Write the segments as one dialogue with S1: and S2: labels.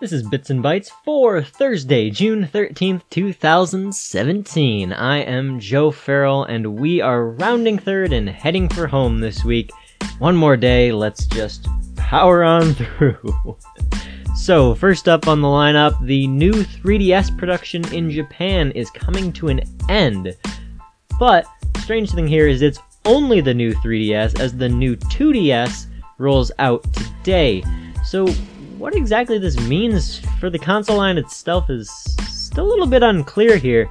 S1: This is Bits and Bytes for Thursday, June 13th, 2017. I am Joe Farrell, and we are rounding third and heading for home this week. One more day, let's just power on through. so, first up on the lineup, the new 3DS production in Japan is coming to an end. But, strange thing here is it's only the new 3DS, as the new 2DS rolls out today. So, what exactly this means for the console line itself is still a little bit unclear here.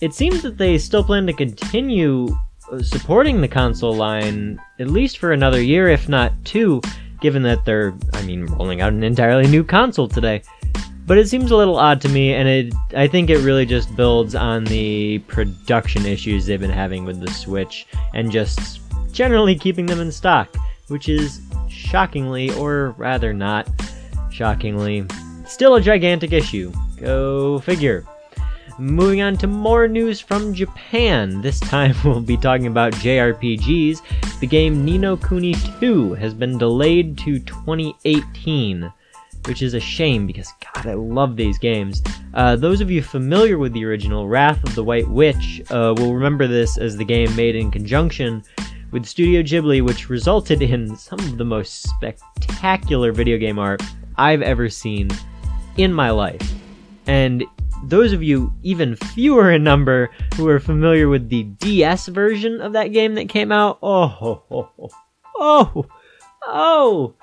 S1: It seems that they still plan to continue uh, supporting the console line at least for another year, if not two, given that they're, I mean, rolling out an entirely new console today. But it seems a little odd to me, and it, I think it really just builds on the production issues they've been having with the Switch and just generally keeping them in stock, which is shockingly, or rather not, shockingly. Still a gigantic issue. Go figure. Moving on to more news from Japan. This time we'll be talking about JRPGs. The game Ni no Kuni 2 has been delayed to 2018, which is a shame because, God, I love these games. Uh, those of you familiar with the original Wrath of the White Witch uh, will remember this as the game made in conjunction with Studio Ghibli, which resulted in some of the most spectacular video game art I've ever seen in my life. And those of you even fewer in number who are familiar with the DS version of that game that came out, oh, oh, oh, oh,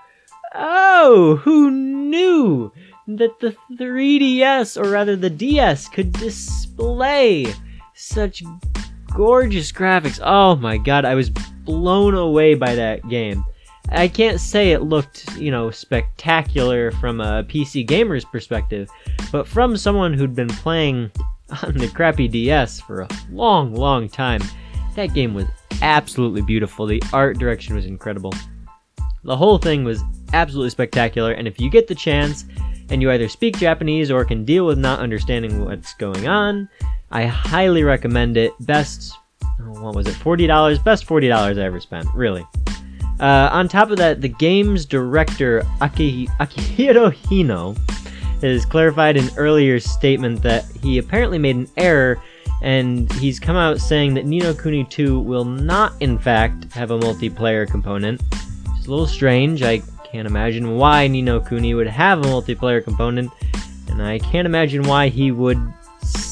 S1: oh, who knew that the 3DS, or rather the DS, could display such gorgeous graphics? Oh my god, I was blown away by that game. I can't say it looked, you know, spectacular from a PC gamer's perspective, but from someone who'd been playing on the crappy DS for a long, long time, that game was absolutely beautiful. The art direction was incredible. The whole thing was absolutely spectacular, and if you get the chance and you either speak Japanese or can deal with not understanding what's going on, I highly recommend it. Best, oh, what was it, $40? Best $40 I ever spent, really. Uh, on top of that, the game's director, Aki- Akihiro Hino, has clarified an earlier statement that he apparently made an error, and he's come out saying that Ni no Kuni 2 will not, in fact, have a multiplayer component. It's a little strange. I can't imagine why Ni no Kuni would have a multiplayer component, and I can't imagine why he would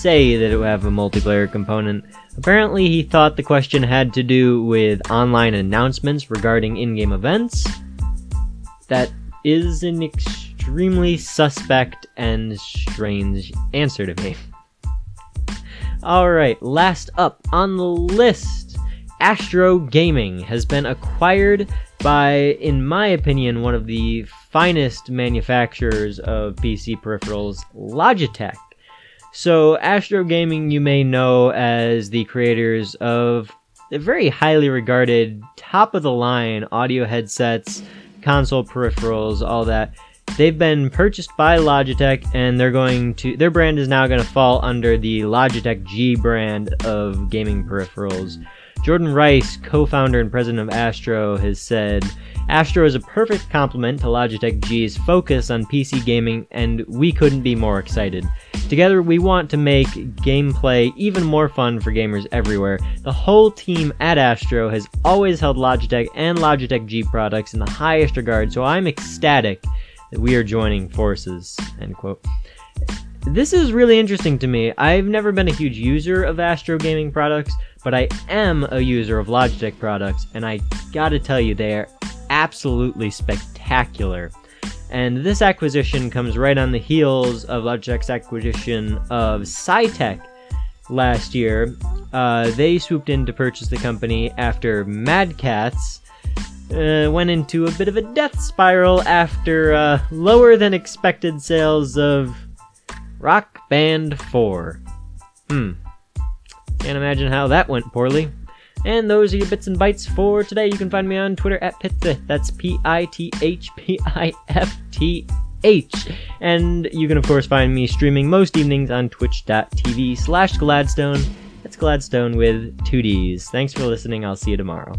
S1: say that it would have a multiplayer component. Apparently, he thought the question had to do with online announcements regarding in game events. That is an extremely suspect and strange answer to me. Alright, last up on the list Astro Gaming has been acquired by, in my opinion, one of the finest manufacturers of PC peripherals, Logitech. So, Astro Gaming, you may know as the creators of the very highly regarded, top of the line audio headsets, console peripherals, all that. They've been purchased by Logitech, and they're going to their brand is now going to fall under the Logitech G brand of gaming peripherals. Jordan Reiss, co-founder and president of Astro, has said Astro is a perfect complement to Logitech G's focus on PC gaming, and we couldn't be more excited. Together, we want to make gameplay even more fun for gamers everywhere. The whole team at Astro has always held Logitech and Logitech G products in the highest regard, so I'm ecstatic that we are joining forces. End quote. This is really interesting to me. I've never been a huge user of Astro gaming products, but I am a user of Logitech products, and I gotta tell you, they are absolutely spectacular. And this acquisition comes right on the heels of Logitech's acquisition of Saitek last year. Uh, they swooped in to purchase the company after Mad Catz uh, went into a bit of a death spiral after uh, lower than expected sales of Rock Band 4. Hmm. Can't imagine how that went poorly. And those are your bits and bytes for today. You can find me on Twitter at Pitthpith. That's P I T H P I F T H. And you can, of course, find me streaming most evenings on twitch.tv slash Gladstone. That's Gladstone with two Ds. Thanks for listening. I'll see you tomorrow.